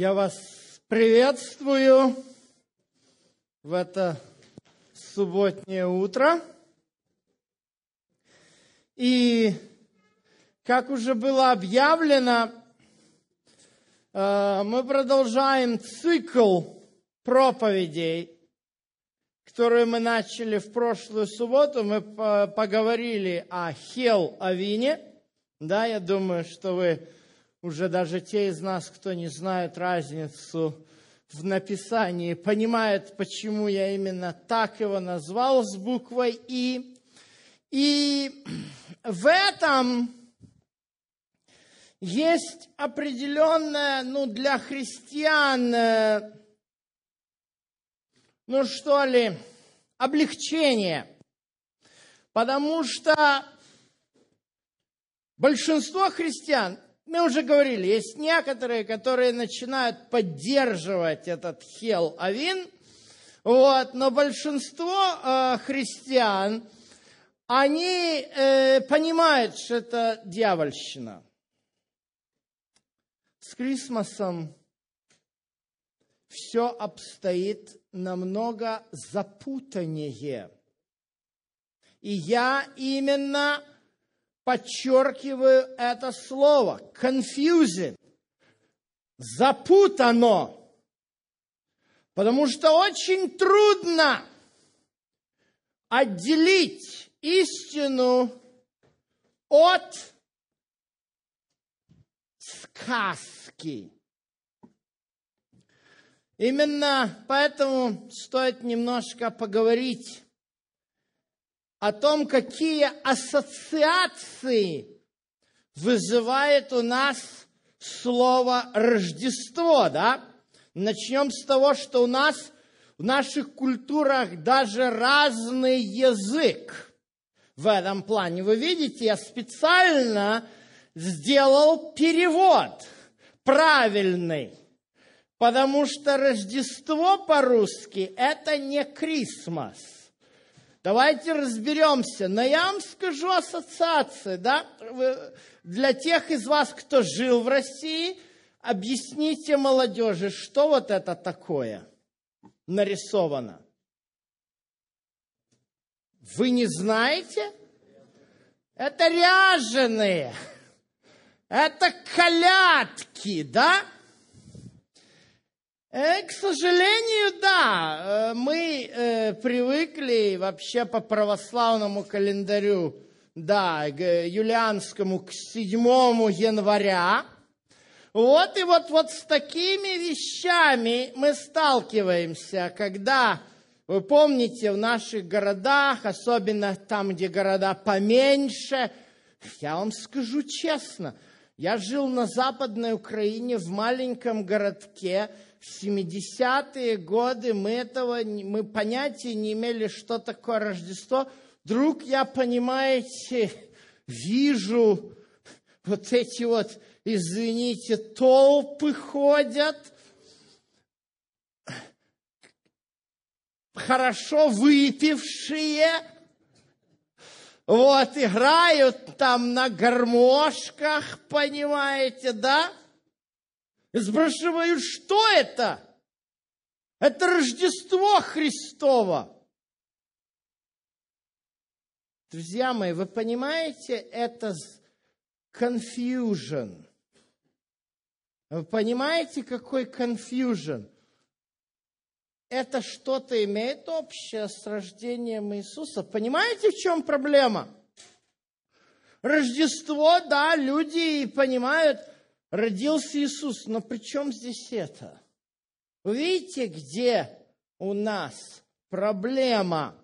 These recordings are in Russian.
Я вас приветствую в это субботнее утро. И, как уже было объявлено, э, мы продолжаем цикл проповедей, которую мы начали в прошлую субботу. Мы поговорили о Хел Авине. Да, я думаю, что вы уже даже те из нас, кто не знает разницу в написании, понимают, почему я именно так его назвал с буквой «И». И в этом есть определенное, ну, для христиан, э, ну, что ли, облегчение. Потому что большинство христиан мы уже говорили, есть некоторые, которые начинают поддерживать этот хел авин, вот, но большинство э, христиан, они э, понимают, что это дьявольщина. С Крисмосом все обстоит намного запутаннее. И я именно подчеркиваю это слово, confusing, запутано, потому что очень трудно отделить истину от сказки. Именно поэтому стоит немножко поговорить о том, какие ассоциации вызывает у нас слово Рождество, да? Начнем с того, что у нас в наших культурах даже разный язык в этом плане. Вы видите, я специально сделал перевод правильный, потому что Рождество по-русски – это не Крисмас. Давайте разберемся. Но я вам скажу ассоциации, да? Для тех из вас, кто жил в России, объясните молодежи, что вот это такое нарисовано. Вы не знаете? Это ряженые. Это колядки, да? Э, к сожалению, да, э, мы э, привыкли вообще по православному календарю, да, к юлианскому, к 7 января. Вот и вот, вот с такими вещами мы сталкиваемся, когда, вы помните, в наших городах, особенно там, где города поменьше, я вам скажу честно, я жил на Западной Украине в маленьком городке, в 70-е годы мы этого, мы понятия не имели, что такое Рождество. Вдруг я, понимаете, вижу вот эти вот, извините, толпы ходят, хорошо выпившие, вот, играют там на гармошках, понимаете, да? И спрашиваю, что это? Это Рождество Христово. Друзья мои, вы понимаете, это confusion. Вы понимаете, какой confusion? Это что-то имеет общее с рождением Иисуса. Понимаете, в чем проблема? Рождество, да, люди понимают – родился Иисус, но при чем здесь это? Вы видите, где у нас проблема?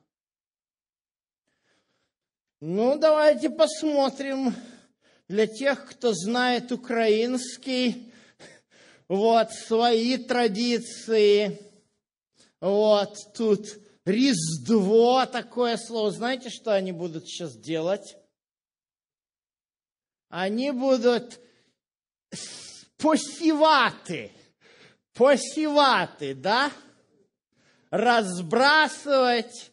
Ну, давайте посмотрим для тех, кто знает украинский, вот, свои традиции. Вот, тут Різдво, такое слово. Знаете, что они будут сейчас делать? Они будут посівати, посівати, да? разбрасывать.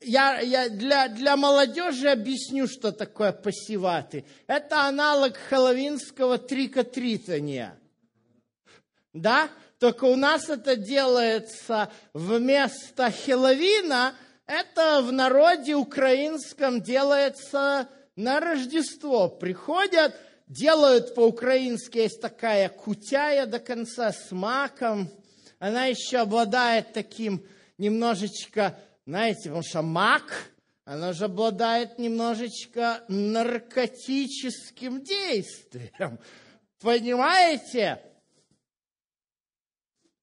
Я, я для, для молодежи объясню, что такое посеваты. Это аналог хэллоуинского трикотритания. да? Только у нас это делается вместо Хеловина, это в народе украинском делается на Рождество. Приходят, делают по-украински, есть такая кутяя до конца с маком. Она еще обладает таким немножечко, знаете, потому что мак, она же обладает немножечко наркотическим действием. Понимаете?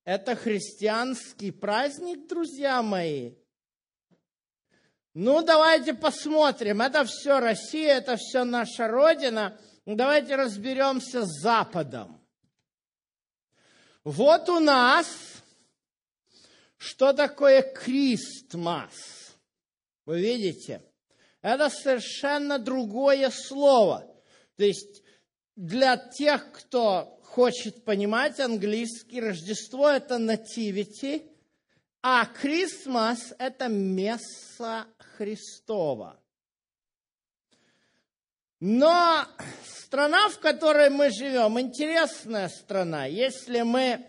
Это христианский праздник, друзья мои. Ну, давайте посмотрим. Это все Россия, это все наша Родина. Давайте разберемся с Западом. Вот у нас что такое Кристмас. Вы видите? Это совершенно другое слово. То есть для тех, кто хочет понимать английский, Рождество – это nativity, а Christmas – это место Христова. Но страна, в которой мы живем, интересная страна. Если мы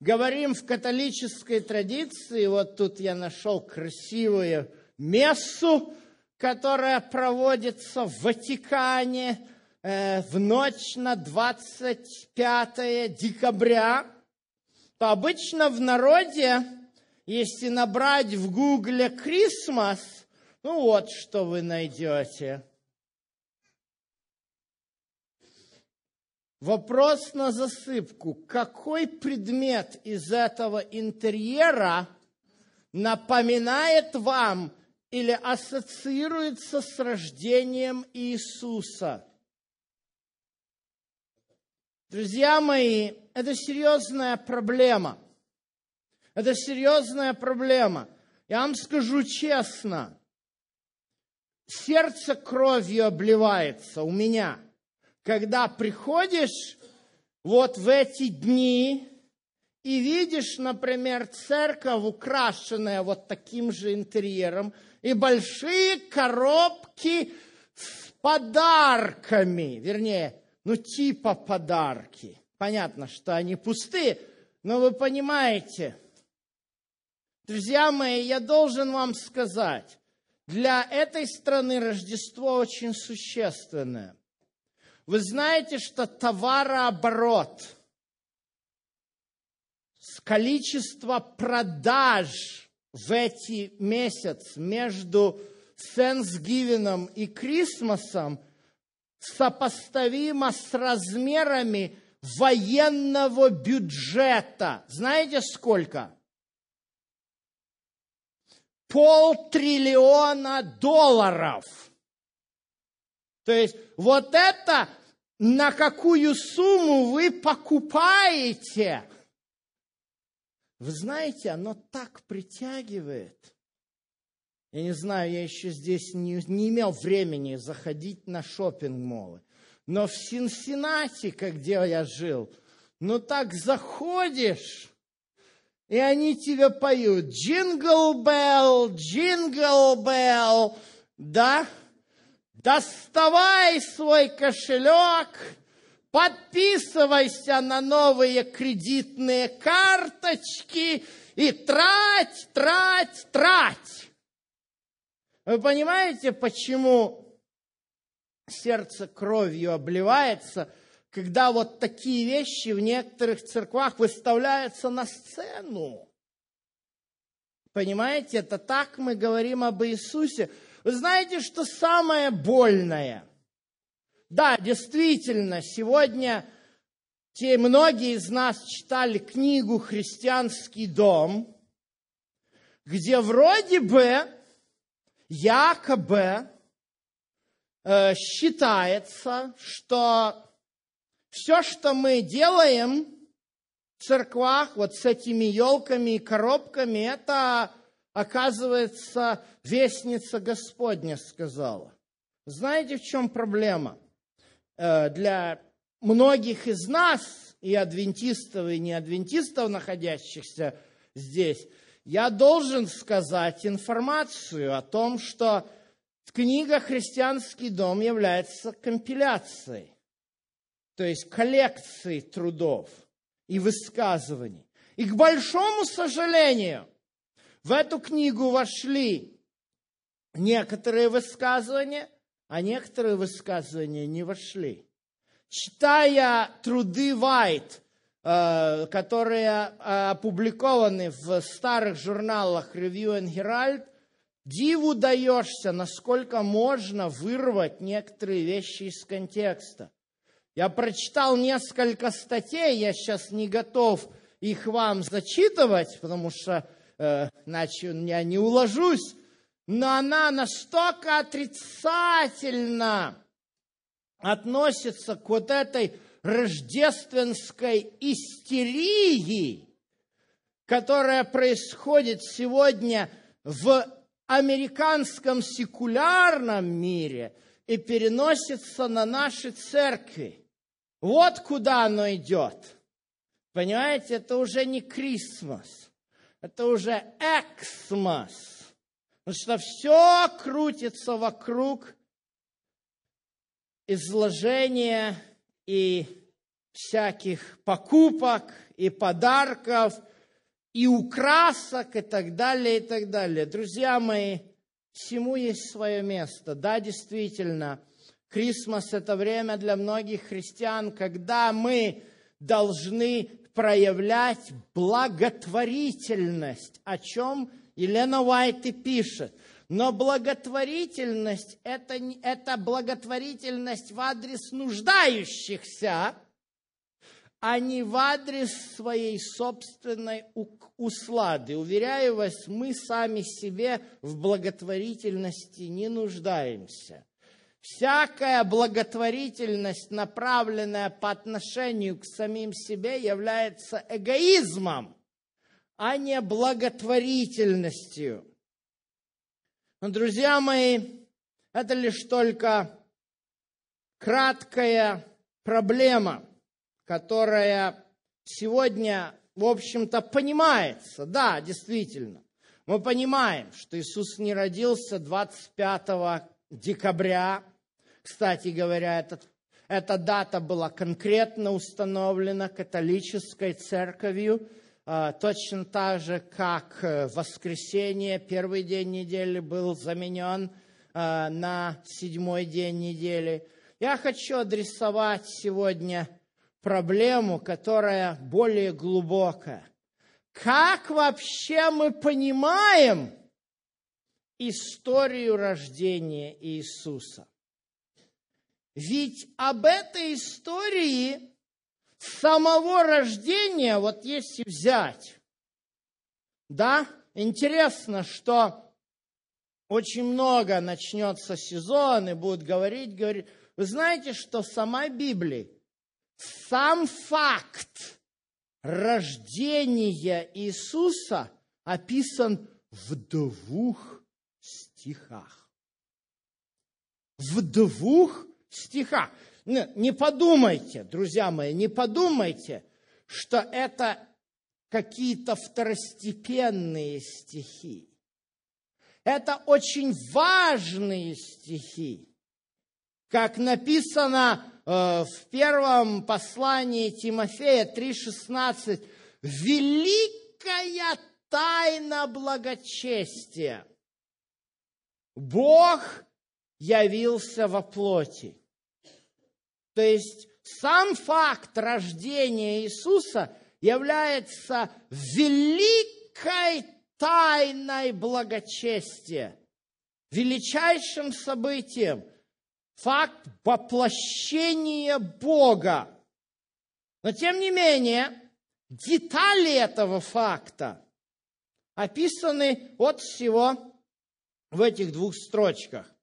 говорим в католической традиции, вот тут я нашел красивую мессу, которая проводится в Ватикане – Э, в ночь на 25 декабря, то обычно в народе, если набрать в гугле «Крисмас», ну вот что вы найдете. Вопрос на засыпку. Какой предмет из этого интерьера напоминает вам или ассоциируется с рождением Иисуса? Друзья мои, это серьезная проблема. Это серьезная проблема. Я вам скажу честно, сердце кровью обливается у меня, когда приходишь вот в эти дни и видишь, например, церковь, украшенная вот таким же интерьером, и большие коробки с подарками, вернее, ну типа подарки. Понятно, что они пустые, но вы понимаете, друзья мои, я должен вам сказать, для этой страны Рождество очень существенное. Вы знаете, что товарооборот, количество продаж в эти месяцы между Тhanksgiving и Крисмосом сопоставимо с размерами военного бюджета. Знаете сколько? Полтриллиона долларов. То есть вот это на какую сумму вы покупаете. Вы знаете, оно так притягивает – я не знаю, я еще здесь не, не имел времени заходить на шопинг-моллы. Но в Синсинати, где я жил, ну так заходишь, и они тебе поют «Jingle Bell, Jingle Bell», да? Доставай свой кошелек, подписывайся на новые кредитные карточки и трать, трать, трать. Вы понимаете, почему сердце кровью обливается, когда вот такие вещи в некоторых церквах выставляются на сцену? Понимаете, это так мы говорим об Иисусе. Вы знаете, что самое больное? Да, действительно, сегодня те многие из нас читали книгу «Христианский дом», где вроде бы якобы э, считается, что все, что мы делаем в церквах, вот с этими елками и коробками, это, оказывается, вестница Господня сказала. Знаете, в чем проблема? Э, для многих из нас, и адвентистов, и неадвентистов, находящихся здесь, я должен сказать информацию о том, что книга «Христианский дом» является компиляцией, то есть коллекцией трудов. и высказываний. И к большому сожалению, в эту книгу вошли некоторые высказывания, а некоторые высказывания не вошли. Читая труды Вайт, э, которые э, опубликованы в старых журналах Review and Herald, диву даешься, насколько можно вырвать некоторые вещи из контекста. Я прочитал несколько статей, я сейчас не готов их вам зачитывать, потому что э, я не уложусь, но она настолько отрицательно относится к вот этой рождественской истерии, которая происходит сегодня в американском секулярном мире и переносится на наши церкви. Вот куда оно идет. Понимаете, это уже не Крисмас, это уже Эксмас. Потому что все крутится вокруг изложения и всяких покупок и подарков, и украсок, и так далее, и так далее. Друзья мои, всему есть свое место. Да, действительно, Крисмас – это время для многих христиан, когда мы должны проявлять благотворительность, о чем Елена Уайт и пишет. Но благотворительность это, – это благотворительность в адрес нуждающихся, а не в адрес своей собственной услады. Уверяю вас, мы сами себе в благотворительности не нуждаемся. Всякая благотворительность, направленная по отношению к самим себе, является эгоизмом, а не благотворительностью. Но, друзья мои, это лишь только краткая проблема, которая сегодня, в общем-то, понимается. Да, действительно, мы понимаем, что Иисус не родился 25 декабря кстати говоря, этот, эта дата была конкретно установлена католической церковью, а, точно так же, как э, воскресенье, первый день недели был заменен а, на седьмой день недели. Я хочу адресовать сегодня проблему, которая более глубокая. Как вообще мы понимаем историю рождения Иисуса? Ведь об этой истории самого рождения, вот если взять, да, интересно, что очень много начнется сезон и будут говорить, говорить. Вы знаете, что в самой Библии сам факт рождения Иисуса описан в двух стихах. В двух стихах. Не подумайте, друзья мои, не подумайте, что это какие-то второстепенные стихи. Это очень важные стихи. Как написано э, в первом послании Тимофея 3,16, «Великая тайна благочестия! Бог явился во плоти». То есть сам факт рождения Иисуса является великой тайной благочестия, величайшим событием, факт воплощения Бога. Но тем не менее, детали этого факта описаны от всего в этих двух строчках.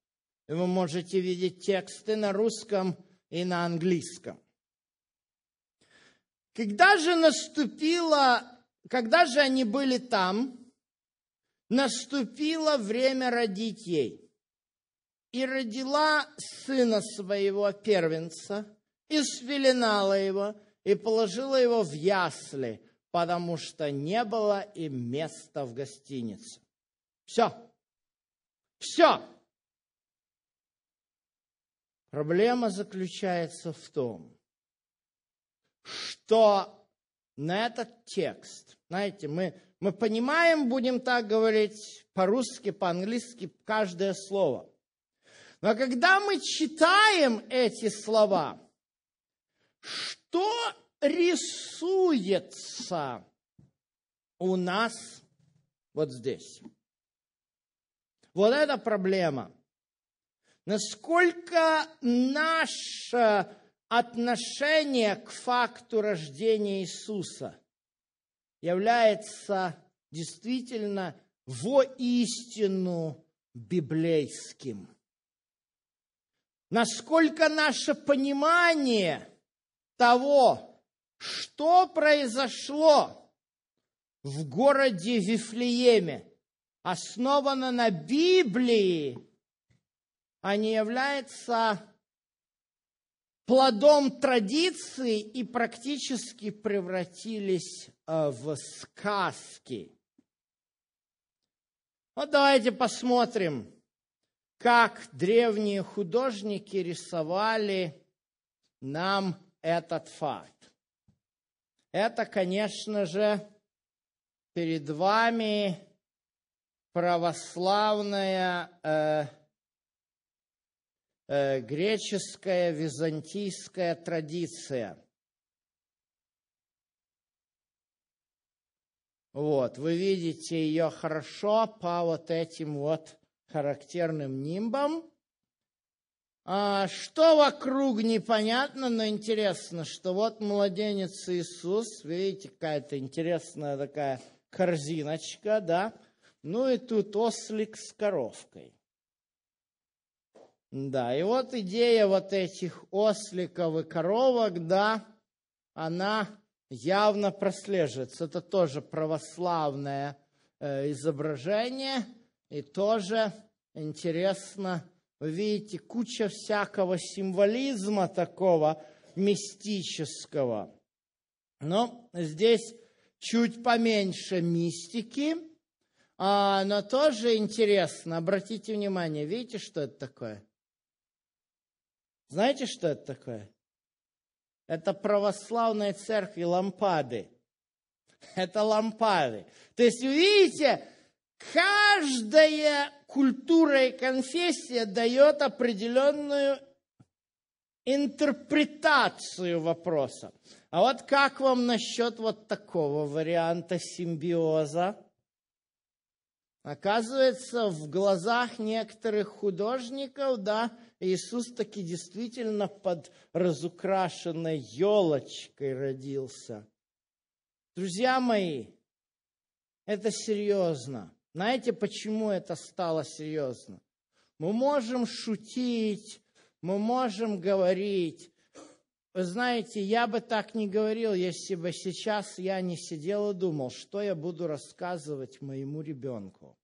И вы можете видеть тексты на русском и на английском. Когда же наступило, когда же они были там, наступило время родить ей. И родила сына своего первенца, и свеленала его, и положила его в ясли, потому что не было им места в гостинице. Все. Все. Проблема заключается в том, что на этот текст. Знаете, мы, мы понимаем, будем так говорить, по-русски, по-английски каждое слово. Но когда мы читаем эти слова, что рисуется у нас вот здесь? Вот это проблема. Насколько наше отношение к факту рождения Иисуса является действительно воистину библейским. Насколько наше понимание того, что произошло в городе Вифлееме, основано на Библии, а не является плодом традиции и практически превратились э, в сказки. Вот давайте посмотрим, как древние художники рисовали нам этот факт. Это, конечно же, перед вами православная э, греческая византийская традиция. Вот, вы видите ее хорошо по вот этим вот характерным нимбам. А, что вокруг непонятно, но интересно, что вот младенец Иисус, видите, какая-то интересная такая корзиночка, да, ну и тут ослик с коровкой. Да, и вот идея вот этих осликов и коровок, да, она явно прослеживается. Это тоже православное э, изображение, и тоже интересно, вы видите, куча всякого символизма такого мистического. Но здесь чуть поменьше мистики, а, но тоже интересно. Обратите внимание, видите, что это такое? Знаете, что это такое? Это православные церкви лампады. Это лампады. То есть, видите, каждая культура и конфессия дает определенную интерпретацию вопроса. А вот как вам насчет вот такого варианта симбиоза? Оказывается, в глазах некоторых художников, да, Иисус таки действительно под разукрашенной елочкой родился. Друзья мои, это серьезно. Знаете, почему это стало серьезно? Мы можем шутить, мы можем говорить. Вы знаете, я бы так не говорил, если бы сейчас я не сидел и думал, что я буду рассказывать моему ребенку.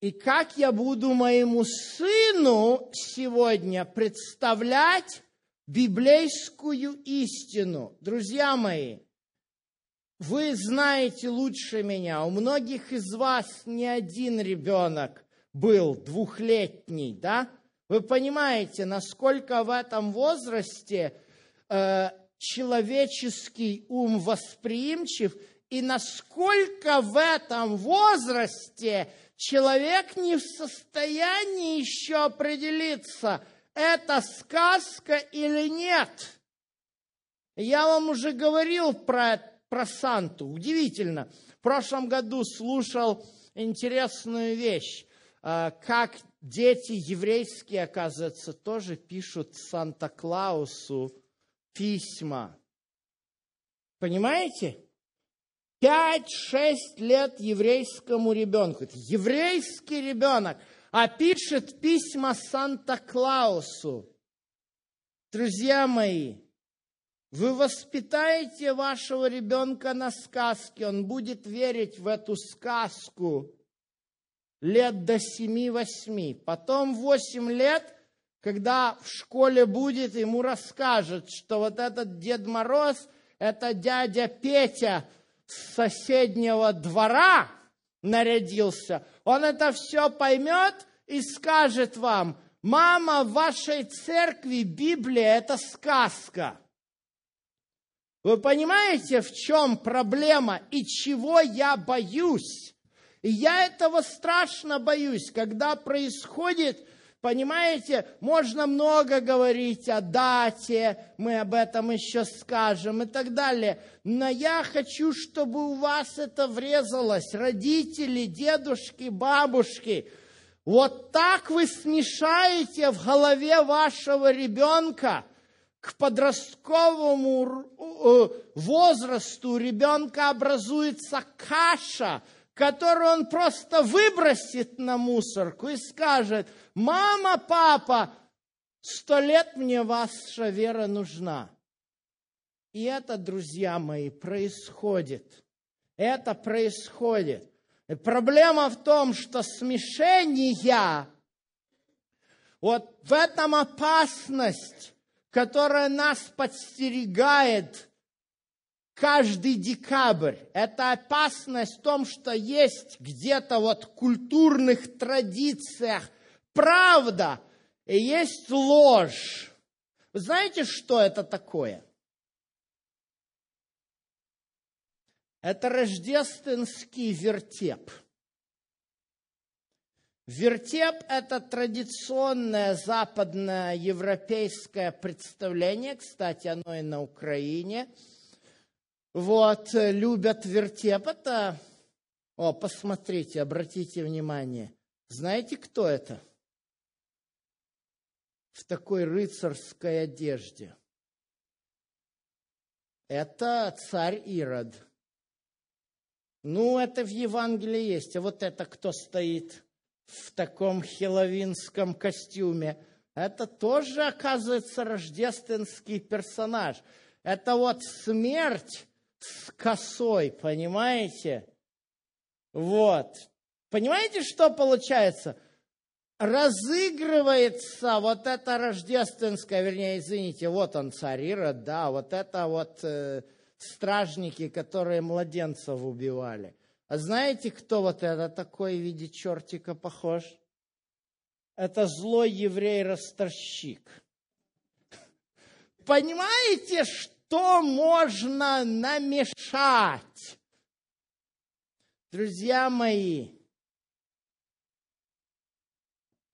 И как я буду моему сыну сегодня представлять библейскую истину. Друзья мои, вы знаете лучше меня, у многих из вас не один ребенок был двухлетний, да? Вы понимаете, насколько в этом возрасте э, человеческий ум восприимчив и насколько в этом возрасте человек не в состоянии еще определиться, это сказка или нет. Я вам уже говорил про, про Санту. Удивительно. В прошлом году слушал интересную вещь, а, как дети еврейские, оказывается, тоже пишут Санта-Клаусу письма. Понимаете? 5-6 лет еврейскому ребенку. Это еврейский ребенок, а пишет письма Санта-Клаусу. Друзья мои, вы воспитаете вашего ребенка на сказке, он будет верить в эту сказку лет до 7-8. Потом 8 лет, когда в школе будет, ему расскажут, что вот этот Дед Мороз, это дядя Петя, с соседнего двора нарядился, он это все поймет и скажет вам, мама, в вашей церкви Библия – это сказка. Вы понимаете, в чем проблема и чего я боюсь? И я этого страшно боюсь, когда происходит Понимаете, можно много говорить о дате, мы об этом еще скажем и так далее. Но я хочу, чтобы у вас это врезалось. Родители, дедушки, бабушки. Вот так вы смешаете в голове вашего ребенка к подростковому э, возрасту у ребенка образуется каша – которую он просто выбросит на мусорку и скажет, мама, папа, сто лет мне ваша вера нужна. И это, друзья мои, происходит. Это происходит. И проблема в том, что смешение, вот в этом опасность, которая нас подстерегает каждый декабрь. Это опасность в том, что есть где-то вот в культурных традициях правда и есть ложь. Вы знаете, что это такое? Это рождественский вертеп. Вертеп – это традиционное западное европейское представление, кстати, оно и на Украине – вот, э, любят вертеп. Это, о, посмотрите, обратите внимание. Знаете, кто это? В такой рыцарской одежде. Это царь Ирод. Ну, это в Евангелии есть. А вот это кто стоит в таком хеловинском костюме? Это тоже, оказывается, рождественский персонаж. Это вот смерть с косой, понимаете? Вот. Понимаете, что получается? Разыгрывается вот это рождественское, вернее, извините, вот он, царь Ирод, да, вот это вот э, стражники, которые младенцев убивали. А знаете, кто вот это такой в виде чертика похож? Это злой еврей-ростовщик. Понимаете, что? Что можно намешать. Друзья мои,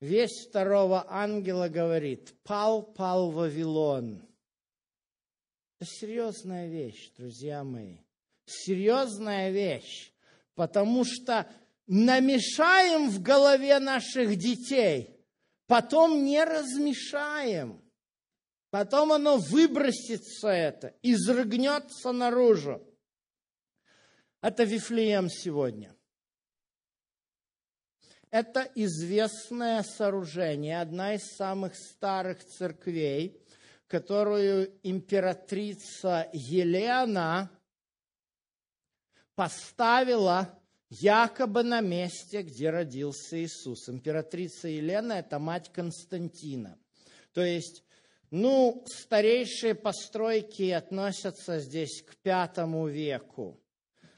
весь второго ангела говорит, пал, пал Вавилон. Это серьезная вещь, друзья мои. Серьезная вещь. Потому что намешаем в голове наших детей, потом не размешаем. Потом оно выбросится это, изрыгнется наружу. Это Вифлеем сегодня. Это известное сооружение, одна из самых старых церквей, которую императрица Елена поставила якобы на месте, где родился Иисус. Императрица Елена – это мать Константина. То есть ну, старейшие постройки относятся здесь к пятому веку.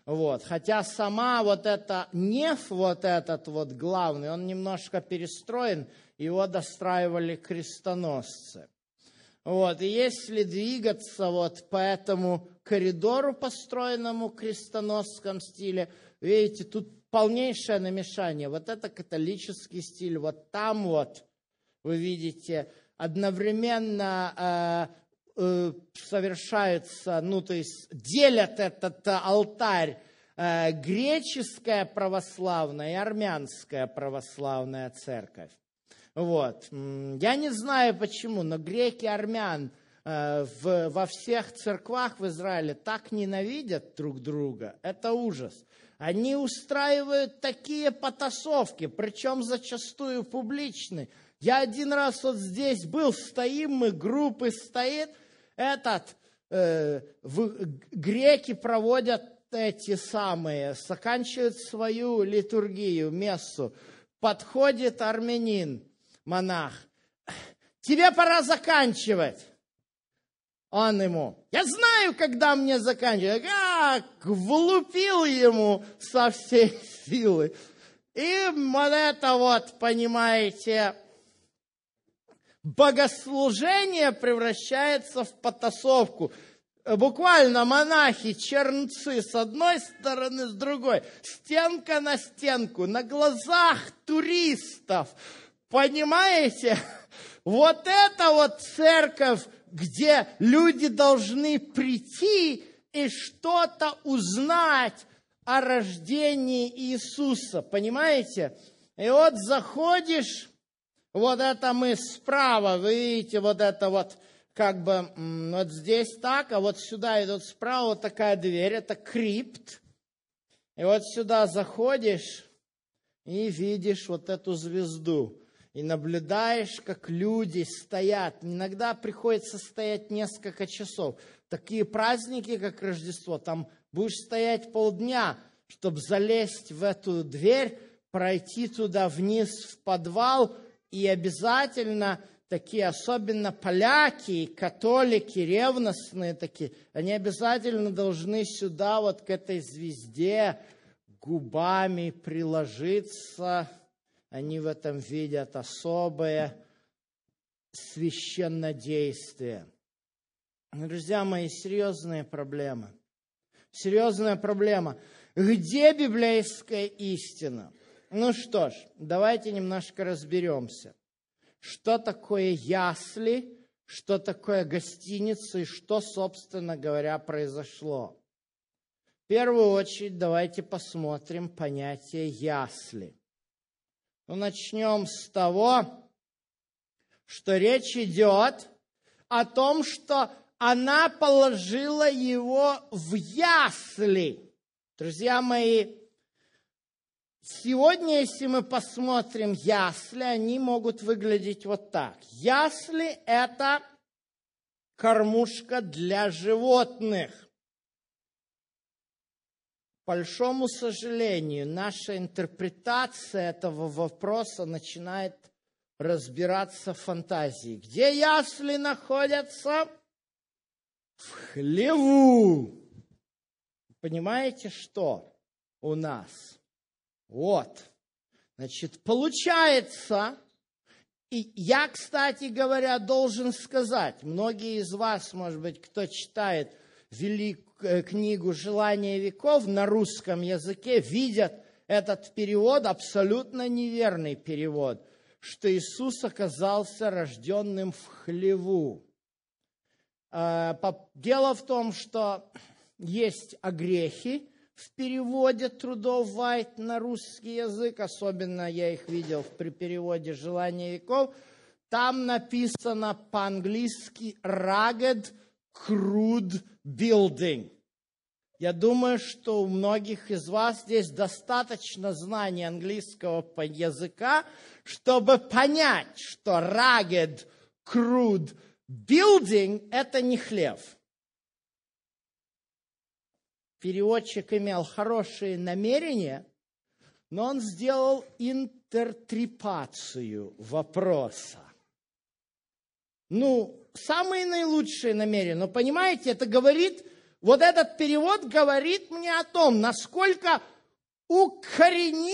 Вот. Хотя сама вот эта неф, вот этот вот главный, он немножко перестроен, его достраивали крестоносцы. Вот. И если двигаться вот по этому коридору, построенному в крестоносском стиле, видите, тут полнейшее намешание. Вот это католический стиль, вот там вот вы видите одновременно э, э, совершается, ну то есть делят этот алтарь э, греческая православная и армянская православная церковь. Вот. Я не знаю почему, но греки армян э, в, во всех церквах в Израиле так ненавидят друг друга. Это ужас. Они устраивают такие потасовки, причем зачастую публичные. Я один раз вот здесь был, стоим мы, группы стоит, этот, э, в, греки проводят эти самые, заканчивают свою литургию, мессу. Подходит армянин, монах, тебе пора заканчивать. Он ему, я знаю, когда мне заканчивать. Как влупил ему со всей силы. И вот это вот, понимаете, богослужение превращается в потасовку. буквально монахи, чернцы с одной стороны, с другой, стенка на стенку, на глазах туристов. Понимаете? Вот это вот церковь, где люди должны прийти и что-то узнать о рождении Иисуса. Понимаете? И вот заходишь, вот это мы справа, вы видите, вот это вот как бы вот здесь так, а вот сюда идут справа вот такая дверь, это крипт. И вот сюда заходишь и видишь вот эту звезду. И наблюдаешь, как люди стоят. Иногда приходится стоять несколько часов. Такие праздники, как Рождество, там будешь стоять полдня, чтобы залезть в эту дверь, пройти туда вниз в подвал и обязательно такие, особенно поляки, католики, ревностные такие, они обязательно должны сюда, вот к этой звезде, губами приложиться. Они в этом видят особое священнодействие. Друзья мои, серьезные проблемы. Серьезная проблема. Где библейская истина? Ну что ж, давайте немножко разберемся что такое ясли, что такое гостиница и что, собственно говоря, произошло. В первую очередь давайте посмотрим понятие ясли. Ну, начнем с того, что речь идет о том, что она положила его в ясли. Друзья мои, Сегодня, если мы посмотрим ясли, они могут выглядеть вот так. Ясли – это кормушка для животных. К большому сожалению, наша интерпретация этого вопроса начинает разбираться в фантазии. Где ясли находятся? В хлеву. Понимаете, что у нас? Вот. Значит, получается, и я, кстати говоря, должен сказать, многие из вас, может быть, кто читает великую э, книгу «Желание веков» на русском языке, видят этот перевод, абсолютно неверный перевод, что Иисус оказался рожденным в хлеву. Э, дело в том, что есть огрехи, в переводе трудов Вайт на русский язык, особенно я их видел при переводе «Желание веков», там написано по-английски «rugged crude building». Я думаю, что у многих из вас здесь достаточно знаний английского языка, чтобы понять, что rugged crude building – это не хлев – переводчик имел хорошие намерения, но он сделал интертрепацию вопроса. Ну, самые наилучшие намерения. Но понимаете, это говорит, вот этот перевод говорит мне о том, насколько укоренились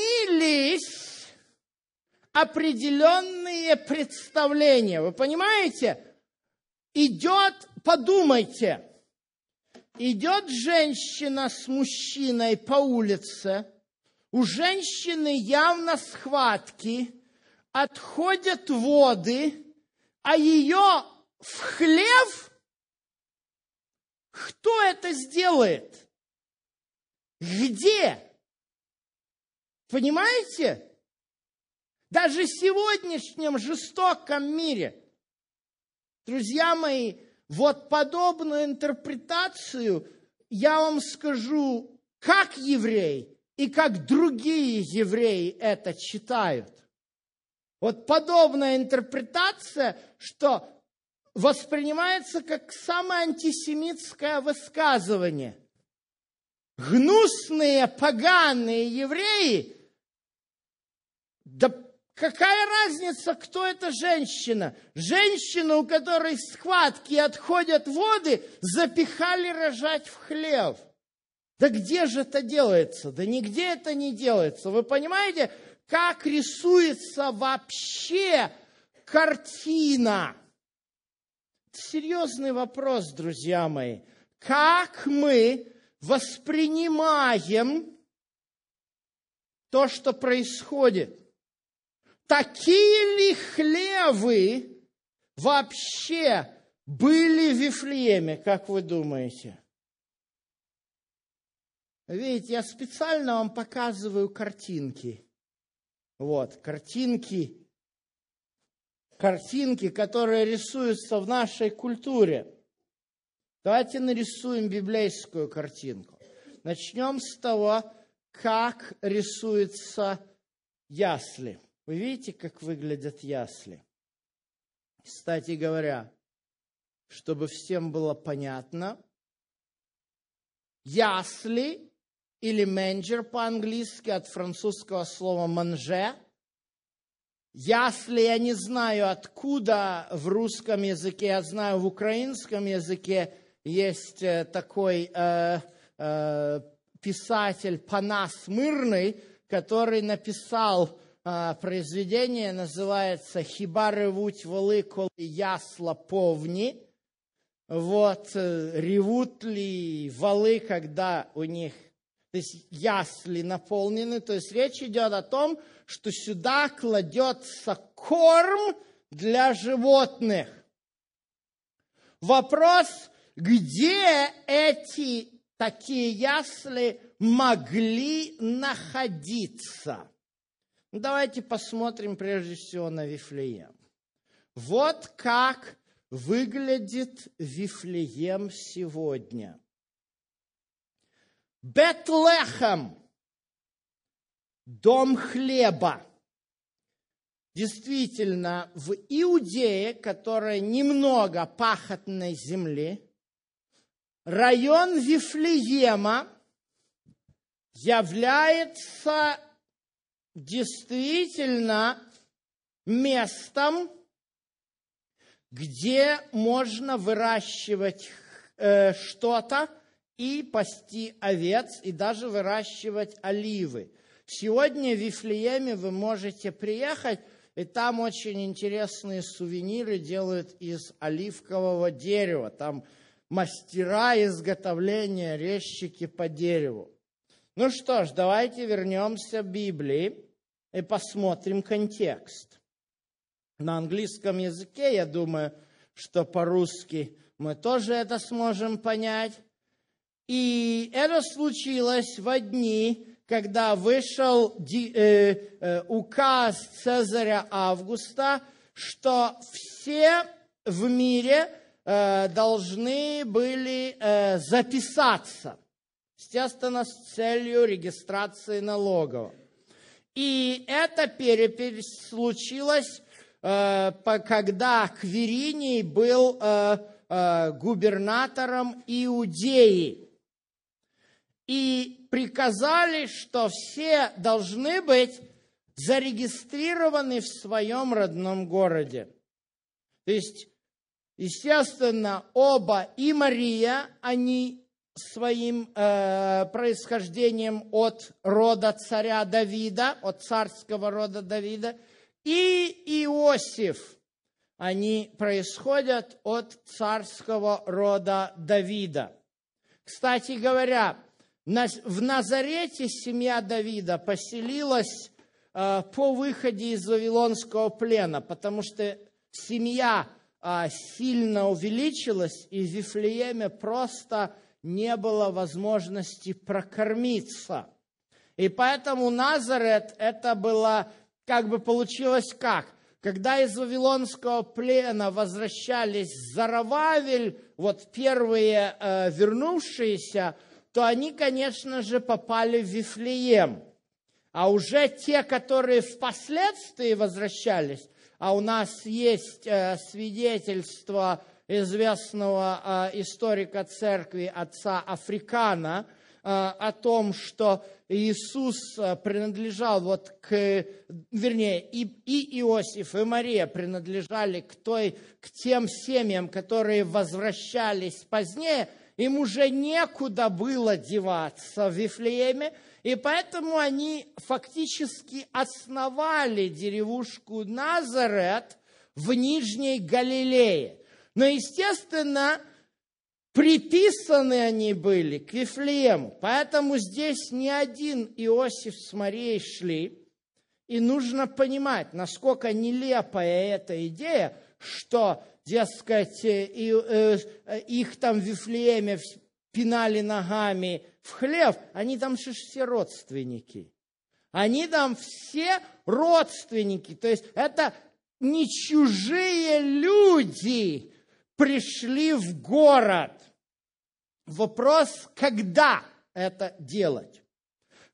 определенные представления. Вы понимаете? Идет, подумайте, идет женщина с мужчиной по улице, у женщины явно схватки, отходят воды, а ее в хлев кто это сделает? Где? Понимаете? Даже в сегодняшнем жестоком мире, друзья мои, вот подобную интерпретацию я вам скажу, как еврей и как другие евреи это читают. Вот подобная интерпретация, что воспринимается как самое антисемитское высказывание. Гнусные, поганые евреи, да Какая разница, кто эта женщина? Женщину, у которой схватки отходят воды, запихали рожать в хлев. Да где же это делается? Да нигде это не делается. Вы понимаете, как рисуется вообще картина? Серьезный вопрос, друзья мои. как мы воспринимаем то, что происходит. Такие ли хлевы вообще были в Вифлееме, как вы думаете? Видите, я специально вам показываю картинки. Вот, картинки, картинки, которые рисуются в нашей культуре. Давайте нарисуем библейскую картинку. Начнем с того, как рисуются ясли. Вы видите, как выглядят ясли? Кстати говоря, чтобы всем было понятно, ясли или менджер по-английски от французского слова манже. Ясли я не знаю откуда в русском языке, я знаю в украинском языке есть э, такой э, э, писатель Панас Мырный, который написал произведение, называется «Хиба ревуть воли, коли ясла повни». Вот, э, ревут ли валы, когда у них то есть ясли наполнены, то есть речь идет о том, что сюда кладется корм для животных. Вопрос, где эти такие ясли могли находиться? Ну, давайте посмотрим прежде всего на Вифлеем. Вот как выглядит Вифлеем сегодня. Бетлехем, дом хлеба. Действительно, в Иудее, которая немного пахотной земли, район Вифлеема является действительно местом, где можно выращивать э, что-то, и пасти овец, и даже выращивать оливы. Сегодня в Вифлееме вы можете приехать, и там очень интересные сувениры делают из оливкового дерева. Там мастера изготовления, резчики по дереву. Ну что ж, давайте вернемся к Библии и посмотрим контекст. На английском языке, я думаю, что по-русски мы тоже это сможем понять. И это случилось в дни, когда вышел э, э, указ Цезаря Августа, что все в мире э, должны были записаться, естественно, с целью регистрации налогов. И эта перепись случилась, когда Квериний был губернатором Иудеи и приказали, что все должны быть зарегистрированы в своем родном городе. То есть, естественно, оба и Мария, они своим э, происхождением от рода царя Давида, от царского рода Давида, и Иосиф, они происходят от царского рода Давида. Кстати говоря, в Назарете семья Давида поселилась э, по выходе из Вавилонского плена, потому что семья э, сильно увеличилась, и в Вифлееме просто не было возможности прокормиться. И поэтому Назарет это было, как бы получилось как? Когда из Вавилонского плена возвращались Зарававель, вот первые э, вернувшиеся, то они, конечно же, попали в Вифлеем. А уже те, которые впоследствии возвращались, а у нас есть э, свидетельство известного э, историка церкви отца Африкана э, о том, что Иисус принадлежал вот к, вернее, и, и Иосиф, и Мария принадлежали к, той, к тем семьям, которые возвращались позднее – им уже некуда было деваться в Вифлееме, и поэтому они фактически основали деревушку Назарет в Нижней Галилее. Но, естественно, Приписаны они были к Вифлеему. Поэтому здесь не один Иосиф с Марией шли. И нужно понимать, насколько нелепая эта идея, что, дескать, э, э, их там в Вифлееме пинали ногами в хлев, они там же все родственники. Они там все родственники. То есть это не чужие люди пришли в город. Вопрос, когда это делать?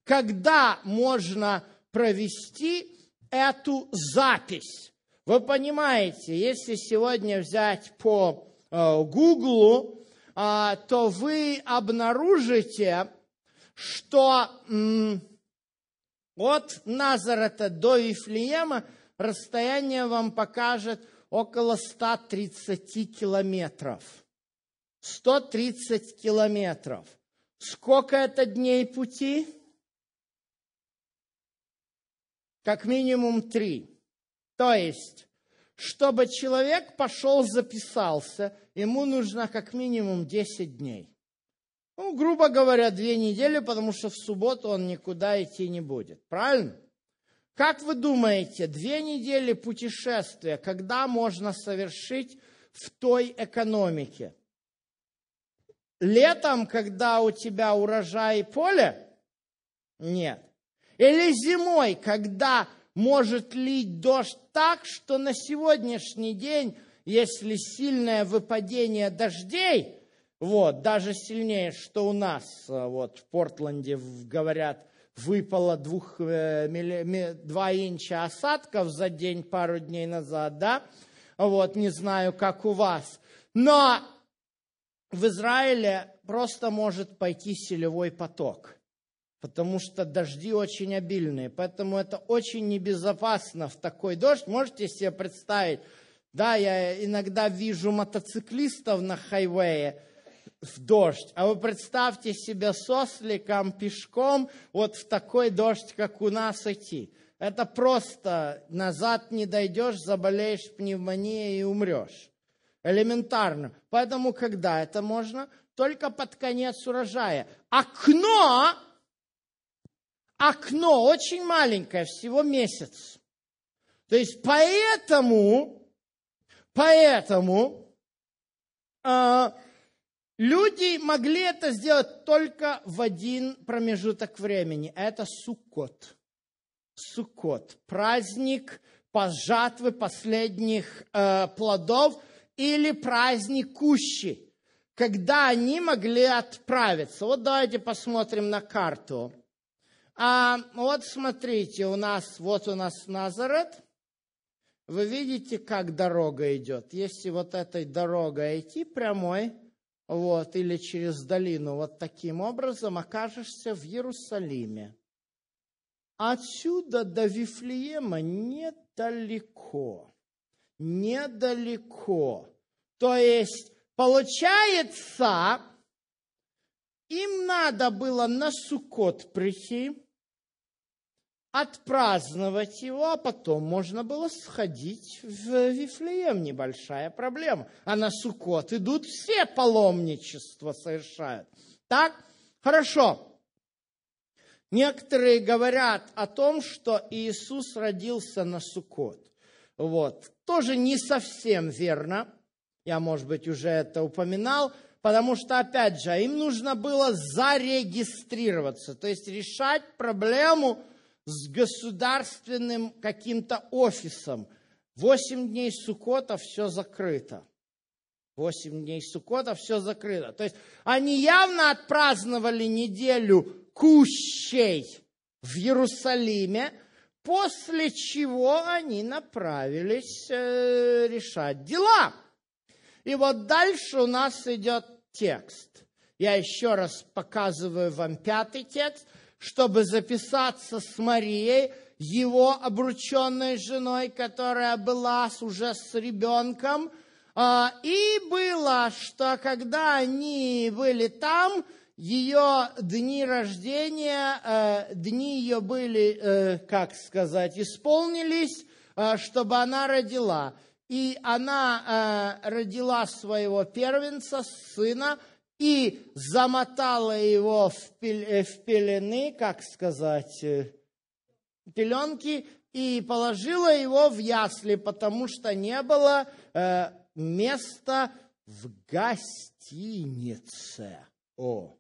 Когда можно провести эту запись? Вы понимаете, если сегодня взять по э, Гуглу, э, то вы обнаружите, что от Назарета до Вифлеема расстояние вам покажет около 130 километров. 130 километров. Сколько это дней пути? Как минимум три. То есть, чтобы человек пошел, записался, ему нужно как минимум 10 дней. Ну, грубо говоря, две недели, потому что в субботу он никуда идти не будет. Правильно? Как вы думаете, две недели путешествия, когда можно совершить в той экономике? Летом, когда у тебя урожай поле? Нет. Или зимой, когда может лить дождь так, что на сегодняшний день, если сильное выпадение дождей, вот, даже сильнее, что у нас, э, вот, в Портленде говорят, выпало двух, э, два инча осадков за день пару дней назад, да, вот, не знаю, как у вас. Но в Израиле просто может пойти селевой поток, потому что дожди очень обильные, поэтому это очень небезопасно в такой дождь. Можете себе представить, да, я иногда вижу мотоциклистов на хайвее, в дождь. А вы представьте себе сосликом пешком вот в такой дождь, как у нас идти. Это просто назад не дойдешь, заболеешь пневмонией и умрешь. Элементарно. Поэтому когда это можно? Только под конец урожая. Окно, окно очень маленькое, всего месяц. То есть поэтому, поэтому э, Люди могли это сделать только в один промежуток времени. Это Суккот. Суккот. Праздник пожатвы последних э, плодов или праздник Кущи, когда они могли отправиться. Вот давайте посмотрим на карту. А, вот смотрите, у нас, вот у нас Назарет. Вы видите, как дорога идет. Если вот этой дорогой идти прямой, вот, или через долину, вот таким образом окажешься в Иерусалиме. Отсюда до Вифлеема недалеко. Недалеко. То есть, получается, им надо было на Сукот прийти, отпраздновать его, а потом можно было сходить в Вифлеем. Небольшая проблема. А на Суккот идут все паломничества совершают. Так? Хорошо. Некоторые говорят о том, что Иисус родился на Суккот. Вот. Тоже не совсем верно. Я, может быть, уже это упоминал. Потому что, опять же, им нужно было зарегистрироваться. То есть решать проблему – с государственным каким-то офисом. Восемь дней Сукота все закрыто. Восемь дней Сукота все закрыто. То есть они явно отпраздновали неделю кущей в Иерусалиме, после чего они направились э, решать дела. И вот дальше у нас идет текст. Я еще раз показываю вам пятый текст чтобы записаться с Марией, его обрученной женой, которая была уже с ребенком. А, и было, что когда они были там, ее дни рождения, э, дни ее были, э, как сказать, исполнились, э, чтобы она родила. И она родила своего первенца, сына, и замотала его в, пель, в пелены, как сказать, пеленки, и положила его в ясли, потому что не было э, места в гостинице. О,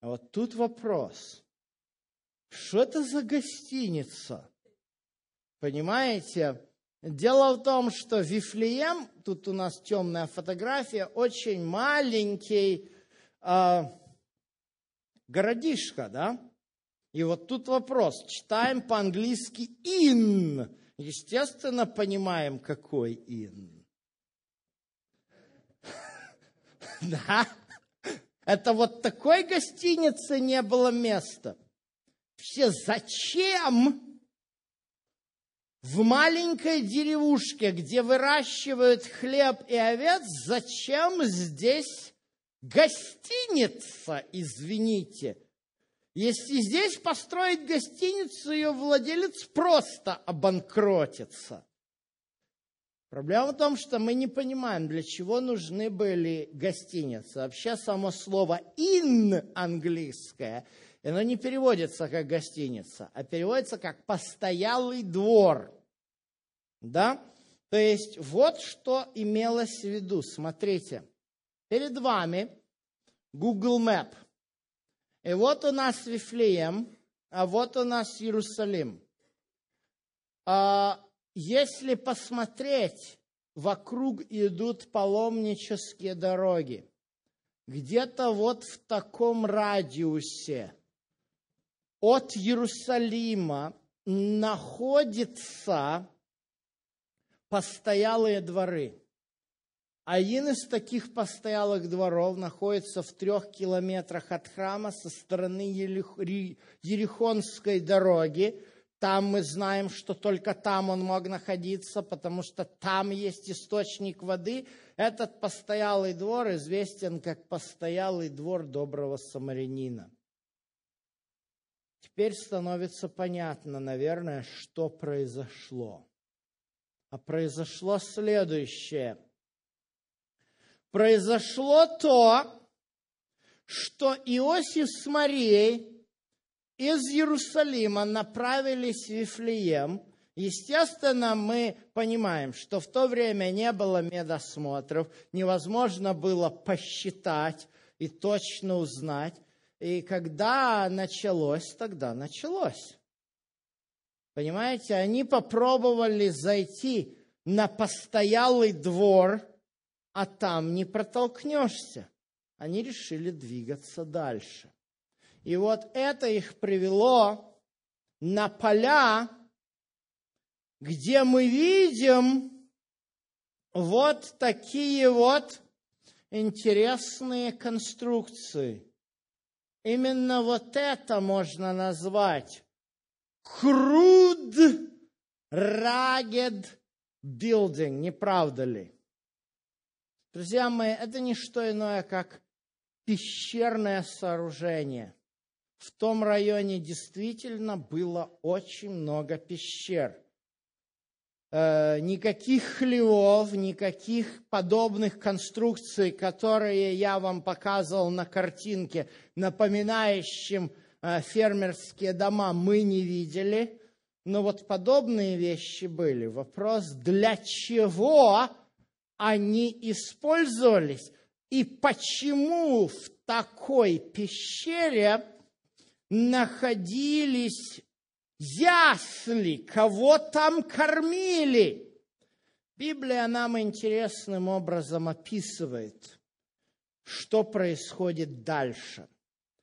а вот тут вопрос. Что это за гостиница? Понимаете? Дело в том, что Вифлеем, тут у нас темная фотография, очень маленький э, городишко, да? И вот тут вопрос. Читаем по-английски «ин». Естественно, понимаем, какой «ин». Да? Это вот такой гостиницы не было места. Все зачем в маленькой деревушке, где выращивают хлеб и овец, зачем здесь гостиница, извините? Если здесь построить гостиницу, ее владелец просто обанкротится. Проблема в том, что мы не понимаем, для чего нужны были гостиницы. Вообще само слово «ин» английское, оно не переводится как гостиница, а переводится как «постоялый двор». Да? То есть вот что имелось в виду. Смотрите, перед вами Google Map – и вот у нас Вифлеем, а вот у нас Иерусалим. А если посмотреть, вокруг идут паломнические дороги. Где-то вот в таком радиусе от Иерусалима находятся постоялые дворы. Один из таких постоялых дворов находится в трех километрах от храма со стороны Ерехонской дороги. Там мы знаем, что только там он мог находиться, потому что там есть источник воды. Этот постоялый двор известен как постоялый двор доброго самарянина. Теперь становится понятно, наверное, что произошло. А произошло следующее – произошло то, что Иосиф с Марией из Иерусалима направились в Вифлеем. Естественно, мы понимаем, что в то время не было медосмотров, невозможно было посчитать и точно узнать. И когда началось, тогда началось. Понимаете, они попробовали зайти на постоялый двор – а там не протолкнешься. Они решили двигаться дальше. И вот это их привело на поля, где мы видим вот такие вот интересные конструкции. Именно вот это можно назвать crude ragged building, не правда ли? Друзья мои, это не что иное, как пещерное сооружение. В том районе действительно было очень много пещер. Э, никаких хлевов, никаких подобных конструкций, которые я вам показывал на картинке, напоминающим э, фермерские дома, мы не видели. Но вот подобные вещи были. Вопрос, для чего они использовались и почему в такой пещере находились ясли, кого там кормили. Библия нам интересным образом описывает, что происходит дальше.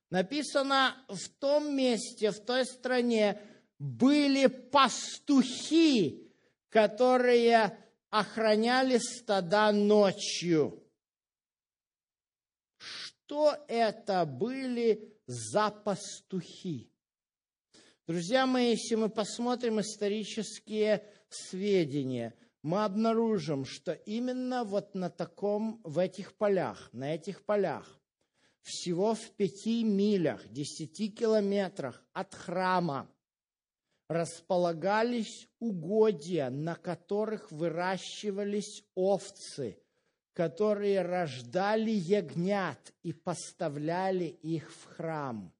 Написано в том месте, в той стране были пастухи, которые охраняли стада ночью. Что это были за пастухи? Друзья мои, если мы посмотрим исторические сведения, мы обнаружим, что именно вот на таком, в этих полях, на этих полях, всего в пяти милях, десяти километрах от храма, располагались угодья, на которых выращивались овцы, которые рождали ягнят и поставляли их в храм.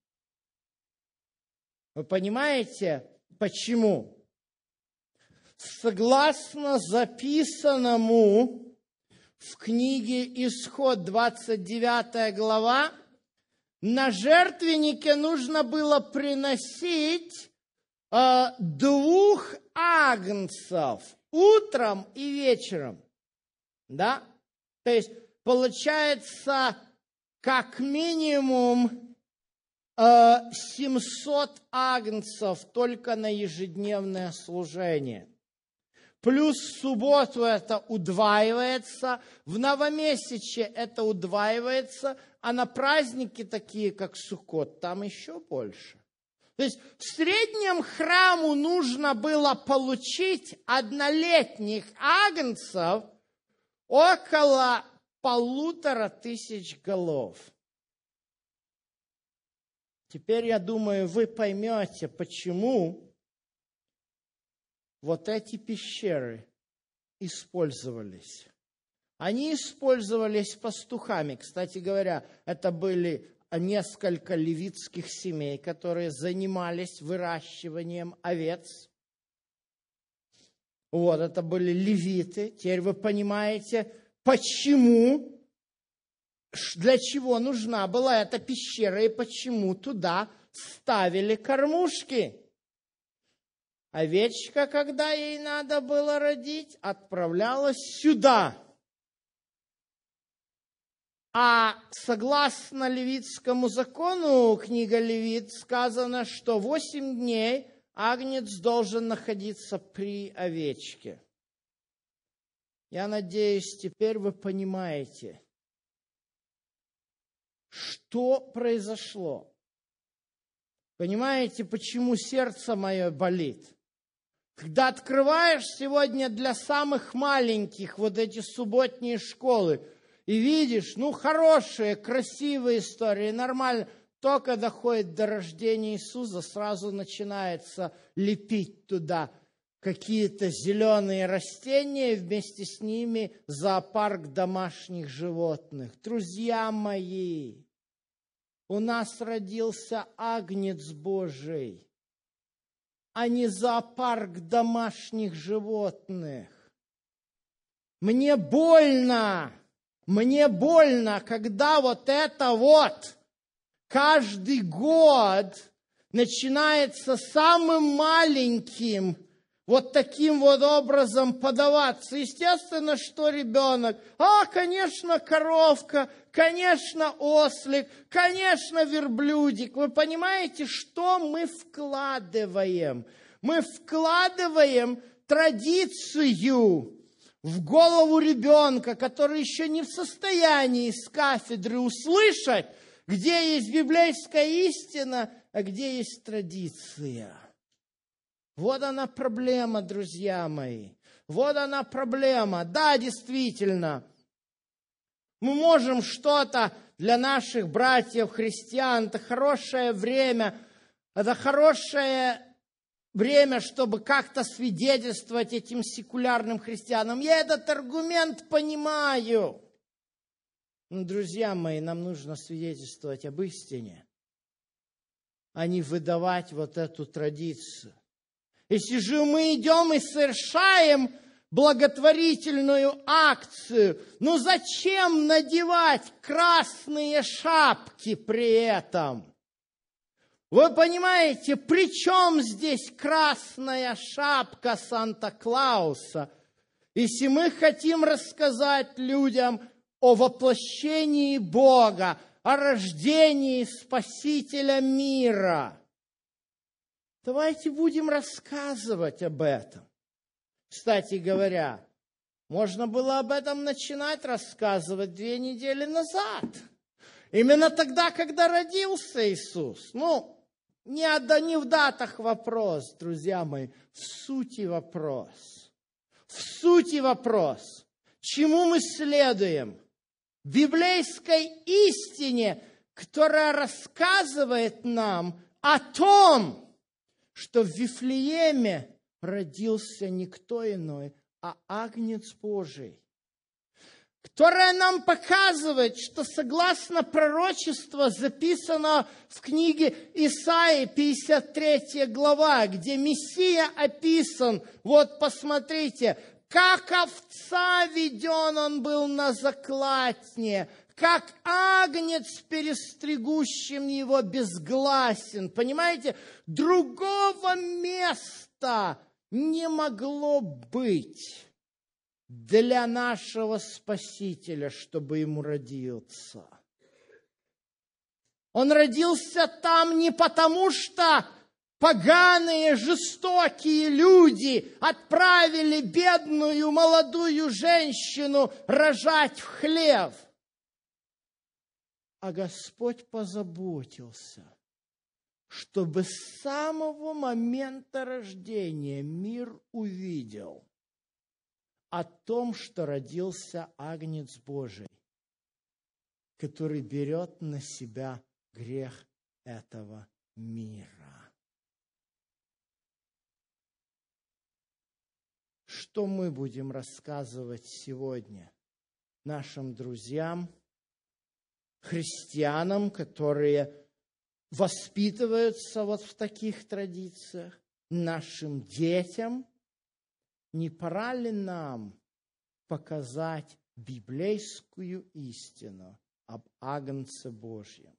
Вы понимаете, почему? Согласно записанному в книге Исход, 29 глава, на жертвеннике нужно было приносить э, двух агнцев утром и вечером. Да? То есть получается как минимум 700 агнцев только на ежедневное служение. Плюс субботу это удваивается, в новомесяче это удваивается, а на праздники такие, как Суккот, там еще больше. То есть в среднем храму нужно было получить однолетних агнцев около полутора тысяч голов. Теперь, я думаю, вы поймете, почему вот эти пещеры использовались. Они использовались пастухами. Кстати говоря, это были несколько левитских семей, которые занимались выращиванием овец. Вот, это были левиты. Теперь вы понимаете, почему, для чего нужна была эта пещера и почему туда ставили кормушки. Овечка, когда ей надо было родить, отправлялась сюда. А согласно левитскому закону, книга Левит, сказано, что восемь дней агнец должен находиться при овечке. Я надеюсь, теперь вы понимаете, что произошло. Понимаете, почему сердце мое болит? Когда открываешь сегодня для самых маленьких вот эти субботние школы и видишь, ну, хорошие, красивые истории, нормально, только доходит до рождения Иисуса, сразу начинается лепить туда какие-то зеленые растения, вместе с ними зоопарк домашних животных. Друзья мои, у нас родился Агнец Божий – а не зоопарк домашних животных. Мне больно, мне больно, когда вот это вот каждый год начинается самым маленьким – вот таким вот образом подаваться. Естественно, что ребенок, а, конечно, коровка, конечно, ослик, конечно, верблюдик. Вы понимаете, что мы вкладываем? Мы вкладываем традицию в голову ребенка, который еще не в состоянии с кафедры услышать, где есть библейская истина, а где есть традиция. Вот она проблема, друзья мои. Вот она проблема. Да, действительно, мы можем что-то для наших братьев христиан, это хорошее время, это хорошее время, чтобы как-то свидетельствовать этим секулярным христианам. Я этот аргумент понимаю. Но, друзья мои, нам нужно свидетельствовать об истине, а не выдавать вот эту традицию. Если же мы идем и совершаем благотворительную акцию, ну зачем надевать красные шапки при этом? Вы понимаете, при чем здесь красная шапка Санта-Клауса? Если мы хотим рассказать людям о воплощении Бога, о рождении Спасителя мира – Давайте будем рассказывать об этом. Кстати говоря, можно было об этом начинать рассказывать две недели назад. Именно тогда, когда родился Иисус. Ну, не, не в датах вопрос, друзья мои, в сути вопрос. В сути вопрос. Чему мы следуем? Библейской истине, которая рассказывает нам о том, что в Вифлееме родился никто иной, а Агнец Божий. которая нам показывает, что согласно пророчеству записано в книге Исаии, 53 глава, где Мессия описан. Вот посмотрите, как овца веден он был на заклатне, как агнец, перестригущим его, безгласен. Понимаете, другого места не могло быть для нашего Спасителя, чтобы ему родиться. Он родился там не потому, что поганые, жестокие люди отправили бедную молодую женщину рожать в хлев – а Господь позаботился, чтобы с самого момента рождения мир увидел о том, что родился Агнец Божий, который берет на себя грех этого мира. Что мы будем рассказывать сегодня нашим друзьям – христианам, которые воспитываются вот в таких традициях, нашим детям, не пора ли нам показать библейскую истину об Агнце Божьем?